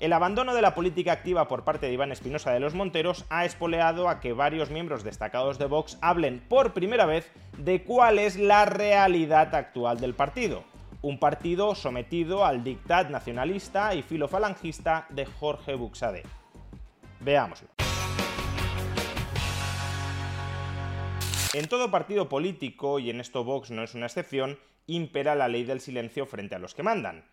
El abandono de la política activa por parte de Iván Espinosa de los Monteros ha espoleado a que varios miembros destacados de Vox hablen por primera vez de cuál es la realidad actual del partido. Un partido sometido al dictat nacionalista y filofalangista de Jorge Buxade. Veámoslo. En todo partido político, y en esto Vox no es una excepción, impera la ley del silencio frente a los que mandan.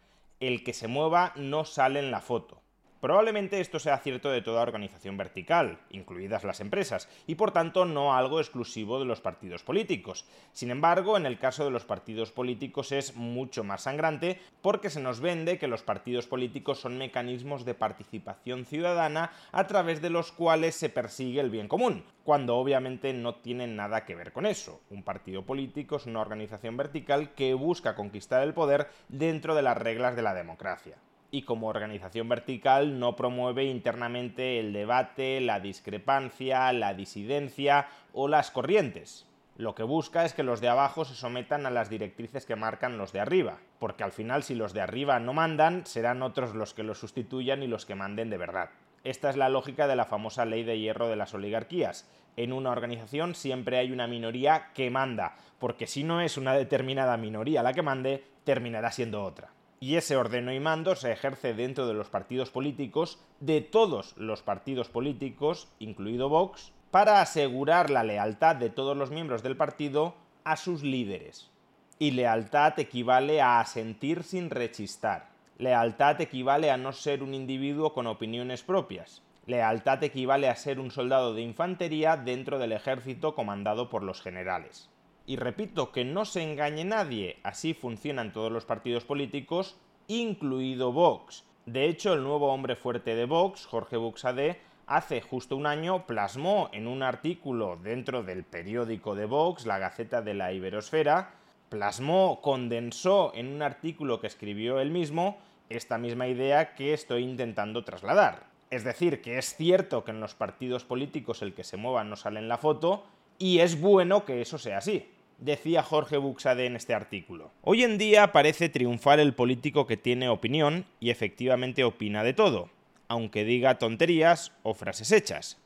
El que se mueva no sale en la foto. Probablemente esto sea cierto de toda organización vertical, incluidas las empresas, y por tanto no algo exclusivo de los partidos políticos. Sin embargo, en el caso de los partidos políticos es mucho más sangrante porque se nos vende que los partidos políticos son mecanismos de participación ciudadana a través de los cuales se persigue el bien común, cuando obviamente no tienen nada que ver con eso. Un partido político es una organización vertical que busca conquistar el poder dentro de las reglas de la democracia y como organización vertical no promueve internamente el debate, la discrepancia, la disidencia o las corrientes. Lo que busca es que los de abajo se sometan a las directrices que marcan los de arriba, porque al final si los de arriba no mandan, serán otros los que los sustituyan y los que manden de verdad. Esta es la lógica de la famosa ley de hierro de las oligarquías. En una organización siempre hay una minoría que manda, porque si no es una determinada minoría la que mande, terminará siendo otra y ese ordeno y mando se ejerce dentro de los partidos políticos, de todos los partidos políticos, incluido Vox, para asegurar la lealtad de todos los miembros del partido a sus líderes. Y lealtad equivale a asentir sin rechistar. Lealtad equivale a no ser un individuo con opiniones propias. Lealtad equivale a ser un soldado de infantería dentro del ejército comandado por los generales. Y repito, que no se engañe nadie, así funcionan todos los partidos políticos, incluido Vox. De hecho, el nuevo hombre fuerte de Vox, Jorge Buxade, hace justo un año plasmó en un artículo dentro del periódico de Vox, la Gaceta de la Iberosfera, plasmó, condensó en un artículo que escribió él mismo esta misma idea que estoy intentando trasladar. Es decir, que es cierto que en los partidos políticos el que se mueva no sale en la foto, y es bueno que eso sea así decía Jorge Buxade en este artículo. Hoy en día parece triunfar el político que tiene opinión y efectivamente opina de todo, aunque diga tonterías o frases hechas.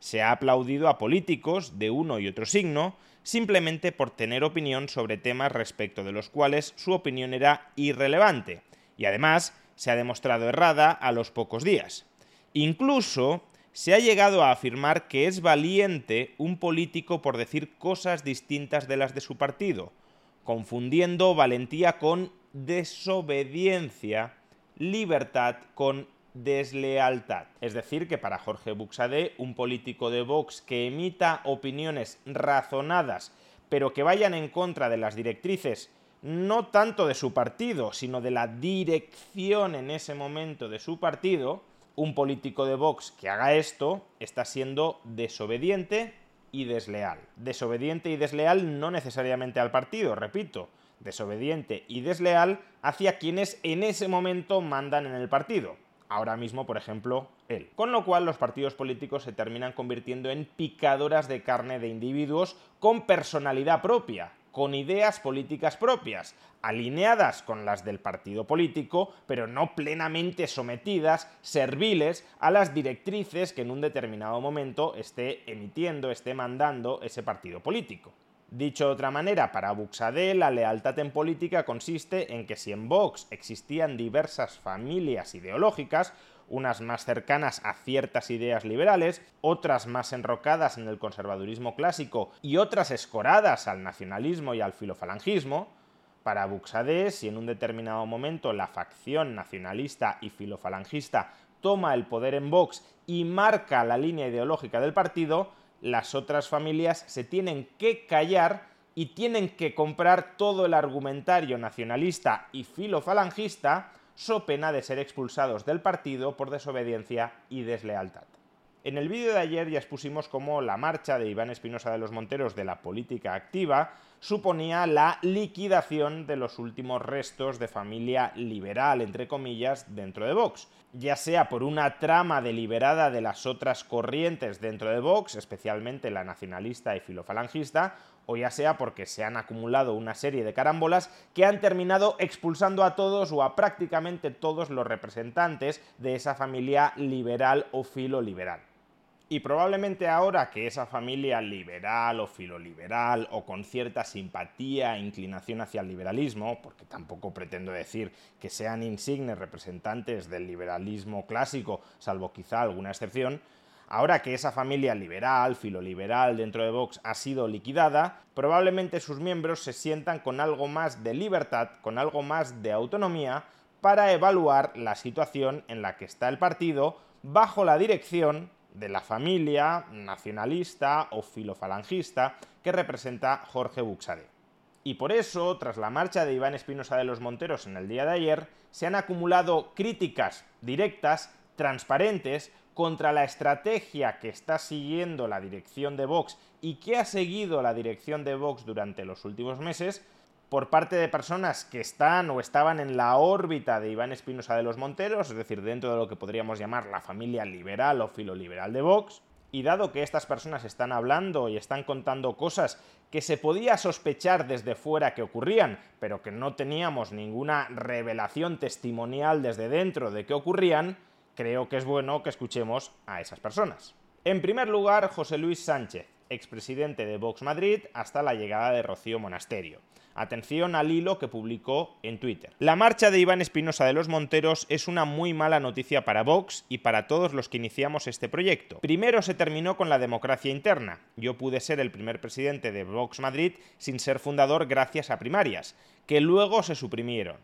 Se ha aplaudido a políticos de uno y otro signo simplemente por tener opinión sobre temas respecto de los cuales su opinión era irrelevante, y además se ha demostrado errada a los pocos días. Incluso se ha llegado a afirmar que es valiente un político por decir cosas distintas de las de su partido, confundiendo valentía con desobediencia, libertad con deslealtad. Es decir, que para Jorge Buxade, un político de Vox que emita opiniones razonadas, pero que vayan en contra de las directrices no tanto de su partido, sino de la dirección en ese momento de su partido, un político de Vox que haga esto está siendo desobediente y desleal. Desobediente y desleal no necesariamente al partido, repito, desobediente y desleal hacia quienes en ese momento mandan en el partido. Ahora mismo, por ejemplo, él. Con lo cual los partidos políticos se terminan convirtiendo en picadoras de carne de individuos con personalidad propia, con ideas políticas propias, alineadas con las del partido político, pero no plenamente sometidas, serviles a las directrices que en un determinado momento esté emitiendo, esté mandando ese partido político. Dicho de otra manera, para Buxade la lealtad en política consiste en que si en Vox existían diversas familias ideológicas, unas más cercanas a ciertas ideas liberales, otras más enrocadas en el conservadurismo clásico y otras escoradas al nacionalismo y al filofalangismo, para Buxade, si en un determinado momento la facción nacionalista y filofalangista toma el poder en Vox y marca la línea ideológica del partido, las otras familias se tienen que callar y tienen que comprar todo el argumentario nacionalista y filofalangista so pena de ser expulsados del partido por desobediencia y deslealtad. En el vídeo de ayer ya expusimos cómo la marcha de Iván Espinosa de los Monteros de la política activa suponía la liquidación de los últimos restos de familia liberal, entre comillas, dentro de Vox, ya sea por una trama deliberada de las otras corrientes dentro de Vox, especialmente la nacionalista y filofalangista, o ya sea porque se han acumulado una serie de carambolas que han terminado expulsando a todos o a prácticamente todos los representantes de esa familia liberal o filoliberal. Y probablemente ahora que esa familia liberal o filoliberal o con cierta simpatía e inclinación hacia el liberalismo, porque tampoco pretendo decir que sean insignes representantes del liberalismo clásico, salvo quizá alguna excepción, ahora que esa familia liberal, filoliberal dentro de Vox ha sido liquidada, probablemente sus miembros se sientan con algo más de libertad, con algo más de autonomía, para evaluar la situación en la que está el partido bajo la dirección de la familia nacionalista o filofalangista que representa Jorge Buxade. Y por eso, tras la marcha de Iván Espinosa de los Monteros en el día de ayer, se han acumulado críticas directas, transparentes, contra la estrategia que está siguiendo la dirección de Vox y que ha seguido la dirección de Vox durante los últimos meses, por parte de personas que están o estaban en la órbita de Iván Espinosa de los Monteros, es decir, dentro de lo que podríamos llamar la familia liberal o filoliberal de Vox, y dado que estas personas están hablando y están contando cosas que se podía sospechar desde fuera que ocurrían, pero que no teníamos ninguna revelación testimonial desde dentro de que ocurrían, creo que es bueno que escuchemos a esas personas. En primer lugar, José Luis Sánchez, expresidente de Vox Madrid hasta la llegada de Rocío Monasterio. Atención al hilo que publicó en Twitter. La marcha de Iván Espinosa de los Monteros es una muy mala noticia para Vox y para todos los que iniciamos este proyecto. Primero se terminó con la democracia interna. Yo pude ser el primer presidente de Vox Madrid sin ser fundador gracias a primarias, que luego se suprimieron.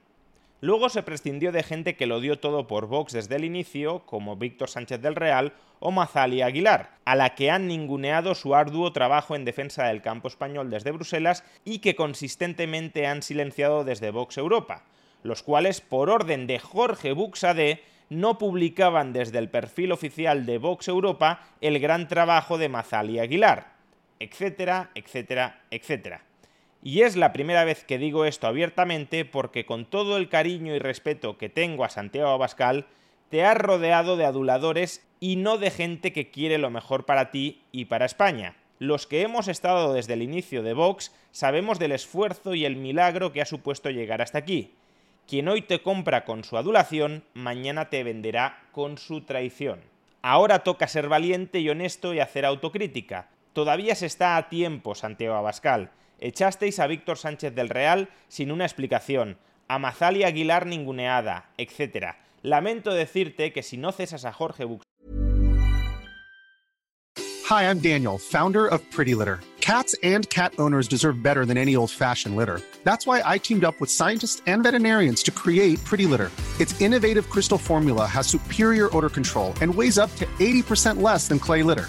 Luego se prescindió de gente que lo dio todo por Vox desde el inicio, como Víctor Sánchez del Real o Mazali Aguilar, a la que han ninguneado su arduo trabajo en defensa del campo español desde Bruselas y que consistentemente han silenciado desde Vox Europa, los cuales, por orden de Jorge Buxade, no publicaban desde el perfil oficial de Vox Europa el gran trabajo de Mazali Aguilar, etcétera, etcétera, etcétera. Y es la primera vez que digo esto abiertamente porque con todo el cariño y respeto que tengo a Santiago Abascal, te has rodeado de aduladores y no de gente que quiere lo mejor para ti y para España. Los que hemos estado desde el inicio de Vox sabemos del esfuerzo y el milagro que ha supuesto llegar hasta aquí. Quien hoy te compra con su adulación, mañana te venderá con su traición. Ahora toca ser valiente y honesto y hacer autocrítica. Todavía se está a tiempo, Santiago Abascal. Echasteis a Víctor Sánchez del Real sin una explicación, a Mazali Aguilar ninguneada, etc. Lamento decirte que si no cesas a Jorge Bux Hi, I'm Daniel, founder of Pretty Litter. Cats and cat owners deserve better than any old-fashioned litter. That's why I teamed up with scientists and veterinarians to create Pretty Litter. Its innovative crystal formula has superior odor control and weighs up to 80% less than clay litter.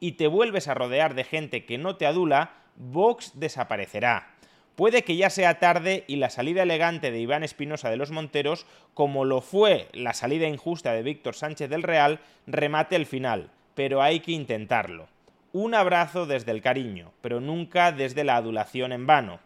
Y te vuelves a rodear de gente que no te adula, Vox desaparecerá. Puede que ya sea tarde y la salida elegante de Iván Espinosa de los Monteros, como lo fue la salida injusta de Víctor Sánchez del Real, remate el final, pero hay que intentarlo. Un abrazo desde el cariño, pero nunca desde la adulación en vano.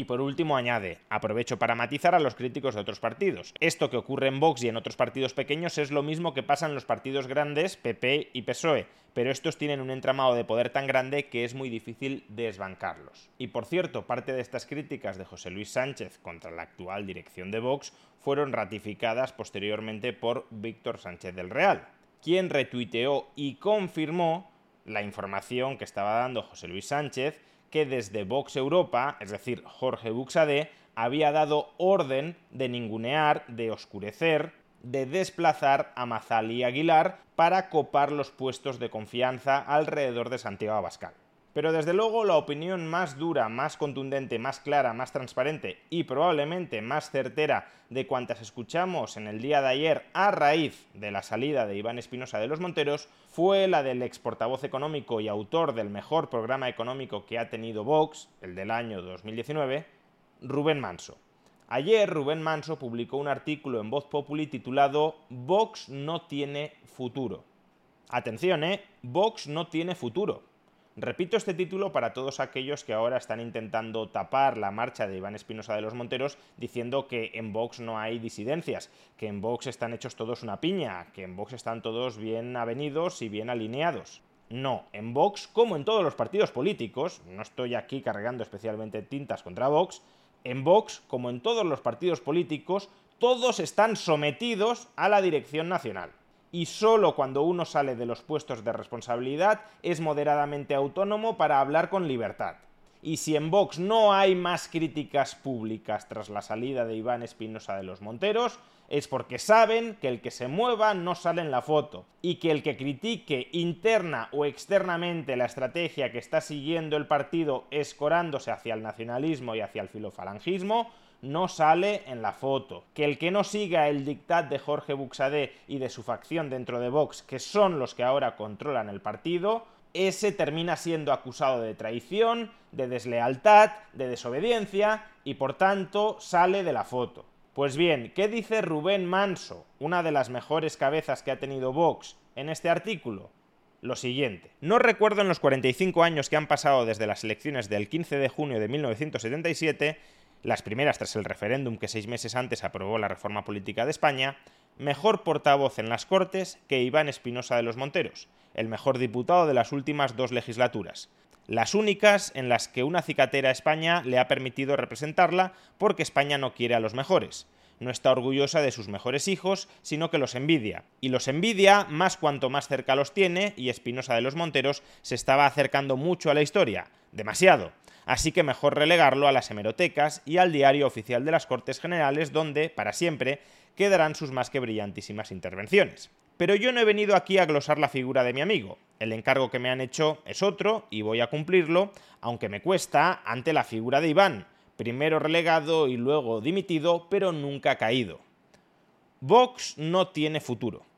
Y por último añade, aprovecho para matizar a los críticos de otros partidos. Esto que ocurre en Vox y en otros partidos pequeños es lo mismo que pasa en los partidos grandes, PP y PSOE, pero estos tienen un entramado de poder tan grande que es muy difícil desbancarlos. Y por cierto, parte de estas críticas de José Luis Sánchez contra la actual dirección de Vox fueron ratificadas posteriormente por Víctor Sánchez del Real, quien retuiteó y confirmó la información que estaba dando José Luis Sánchez que desde Vox Europa, es decir, Jorge Buxade, había dado orden de ningunear, de oscurecer, de desplazar a Mazal y Aguilar para copar los puestos de confianza alrededor de Santiago Abascal. Pero desde luego la opinión más dura, más contundente, más clara, más transparente y probablemente más certera de cuantas escuchamos en el día de ayer a raíz de la salida de Iván Espinosa de los Monteros fue la del ex portavoz económico y autor del mejor programa económico que ha tenido Vox, el del año 2019, Rubén Manso. Ayer Rubén Manso publicó un artículo en Voz Populi titulado Vox no tiene futuro. Atención, ¿eh? Vox no tiene futuro. Repito este título para todos aquellos que ahora están intentando tapar la marcha de Iván Espinosa de los Monteros diciendo que en Vox no hay disidencias, que en Vox están hechos todos una piña, que en Vox están todos bien avenidos y bien alineados. No, en Vox, como en todos los partidos políticos, no estoy aquí cargando especialmente tintas contra Vox, en Vox, como en todos los partidos políticos, todos están sometidos a la dirección nacional y solo cuando uno sale de los puestos de responsabilidad es moderadamente autónomo para hablar con libertad. Y si en Vox no hay más críticas públicas tras la salida de Iván Espinosa de los Monteros, es porque saben que el que se mueva no sale en la foto, y que el que critique interna o externamente la estrategia que está siguiendo el partido escorándose hacia el nacionalismo y hacia el filofalangismo, no sale en la foto. Que el que no siga el dictat de Jorge Buxadé y de su facción dentro de Vox, que son los que ahora controlan el partido, ese termina siendo acusado de traición, de deslealtad, de desobediencia y por tanto sale de la foto. Pues bien, ¿qué dice Rubén Manso, una de las mejores cabezas que ha tenido Vox, en este artículo? Lo siguiente. No recuerdo en los 45 años que han pasado desde las elecciones del 15 de junio de 1977 las primeras tras el referéndum que seis meses antes aprobó la reforma política de España, mejor portavoz en las Cortes que Iván Espinosa de los Monteros, el mejor diputado de las últimas dos legislaturas, las únicas en las que una cicatera a España le ha permitido representarla porque España no quiere a los mejores. No está orgullosa de sus mejores hijos, sino que los envidia. Y los envidia más cuanto más cerca los tiene, y Espinosa de los Monteros se estaba acercando mucho a la historia. Demasiado así que mejor relegarlo a las hemerotecas y al diario oficial de las Cortes Generales, donde, para siempre, quedarán sus más que brillantísimas intervenciones. Pero yo no he venido aquí a glosar la figura de mi amigo. El encargo que me han hecho es otro y voy a cumplirlo, aunque me cuesta ante la figura de Iván, primero relegado y luego dimitido, pero nunca caído. Vox no tiene futuro.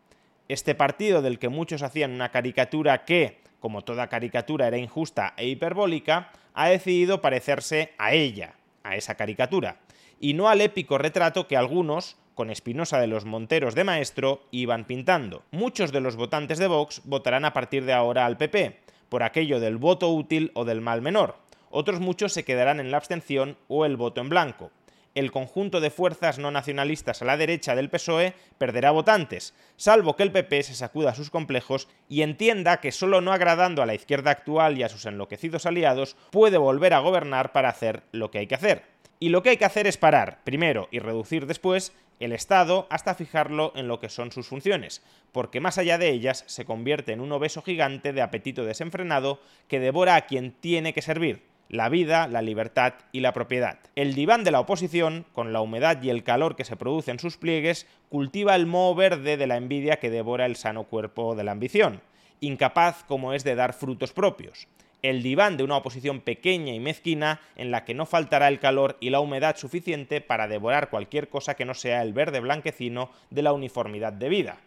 Este partido del que muchos hacían una caricatura que, como toda caricatura era injusta e hiperbólica, ha decidido parecerse a ella, a esa caricatura, y no al épico retrato que algunos, con Espinosa de los Monteros de Maestro, iban pintando. Muchos de los votantes de Vox votarán a partir de ahora al PP, por aquello del voto útil o del mal menor. Otros muchos se quedarán en la abstención o el voto en blanco el conjunto de fuerzas no nacionalistas a la derecha del PSOE perderá votantes, salvo que el PP se sacuda sus complejos y entienda que solo no agradando a la izquierda actual y a sus enloquecidos aliados puede volver a gobernar para hacer lo que hay que hacer. Y lo que hay que hacer es parar, primero, y reducir después, el Estado hasta fijarlo en lo que son sus funciones, porque más allá de ellas se convierte en un obeso gigante de apetito desenfrenado que devora a quien tiene que servir, la vida, la libertad y la propiedad. El diván de la oposición, con la humedad y el calor que se produce en sus pliegues, cultiva el moho verde de la envidia que devora el sano cuerpo de la ambición, incapaz como es de dar frutos propios. El diván de una oposición pequeña y mezquina en la que no faltará el calor y la humedad suficiente para devorar cualquier cosa que no sea el verde blanquecino de la uniformidad de vida.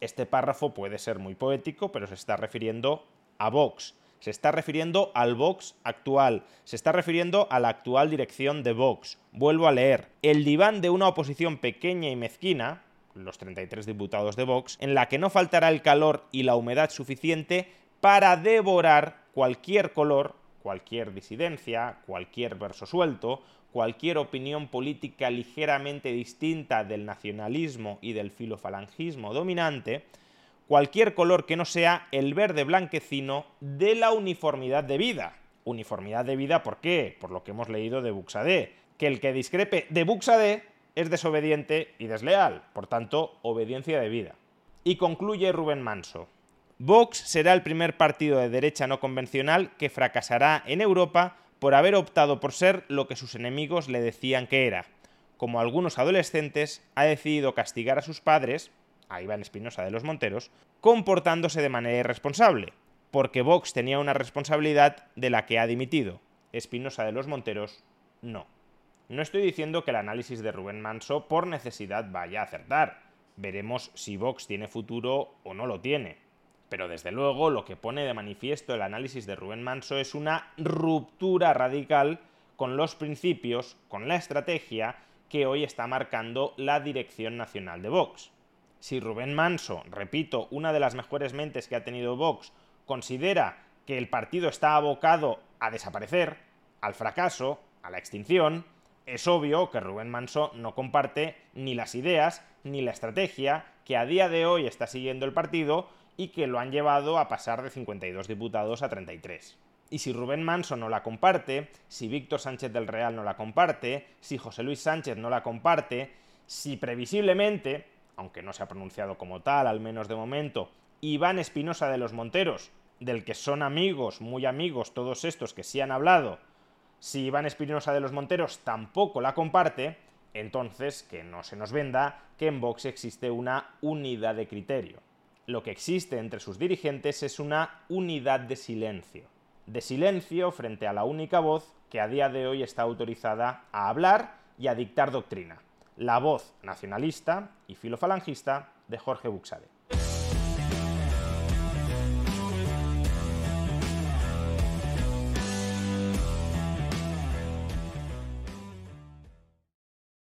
Este párrafo puede ser muy poético, pero se está refiriendo a Vox, se está refiriendo al Vox actual, se está refiriendo a la actual dirección de Vox. Vuelvo a leer, el diván de una oposición pequeña y mezquina, los 33 diputados de Vox, en la que no faltará el calor y la humedad suficiente para devorar cualquier color, cualquier disidencia, cualquier verso suelto, cualquier opinión política ligeramente distinta del nacionalismo y del filofalangismo dominante, cualquier color que no sea el verde blanquecino de la uniformidad de vida. Uniformidad de vida, ¿por qué? Por lo que hemos leído de Buxadé. Que el que discrepe de Buxadé es desobediente y desleal, por tanto, obediencia de vida. Y concluye Rubén Manso. Vox será el primer partido de derecha no convencional que fracasará en Europa por haber optado por ser lo que sus enemigos le decían que era. Como algunos adolescentes, ha decidido castigar a sus padres, a Iván Espinosa de los Monteros, comportándose de manera irresponsable, porque Vox tenía una responsabilidad de la que ha dimitido. Espinosa de los Monteros no. No estoy diciendo que el análisis de Rubén Manso por necesidad vaya a acertar. Veremos si Vox tiene futuro o no lo tiene. Pero desde luego lo que pone de manifiesto el análisis de Rubén Manso es una ruptura radical con los principios, con la estrategia que hoy está marcando la dirección nacional de Vox si Rubén Manso, repito, una de las mejores mentes que ha tenido Vox, considera que el partido está abocado a desaparecer, al fracaso, a la extinción, es obvio que Rubén Manso no comparte ni las ideas ni la estrategia que a día de hoy está siguiendo el partido y que lo han llevado a pasar de 52 diputados a 33. Y si Rubén Manso no la comparte, si Víctor Sánchez del Real no la comparte, si José Luis Sánchez no la comparte, si previsiblemente aunque no se ha pronunciado como tal, al menos de momento, Iván Espinosa de los Monteros, del que son amigos, muy amigos todos estos que sí han hablado, si Iván Espinosa de los Monteros tampoco la comparte, entonces que no se nos venda que en Vox existe una unidad de criterio. Lo que existe entre sus dirigentes es una unidad de silencio. De silencio frente a la única voz que a día de hoy está autorizada a hablar y a dictar doctrina la voz nacionalista y filofalangista de Jorge Buxade.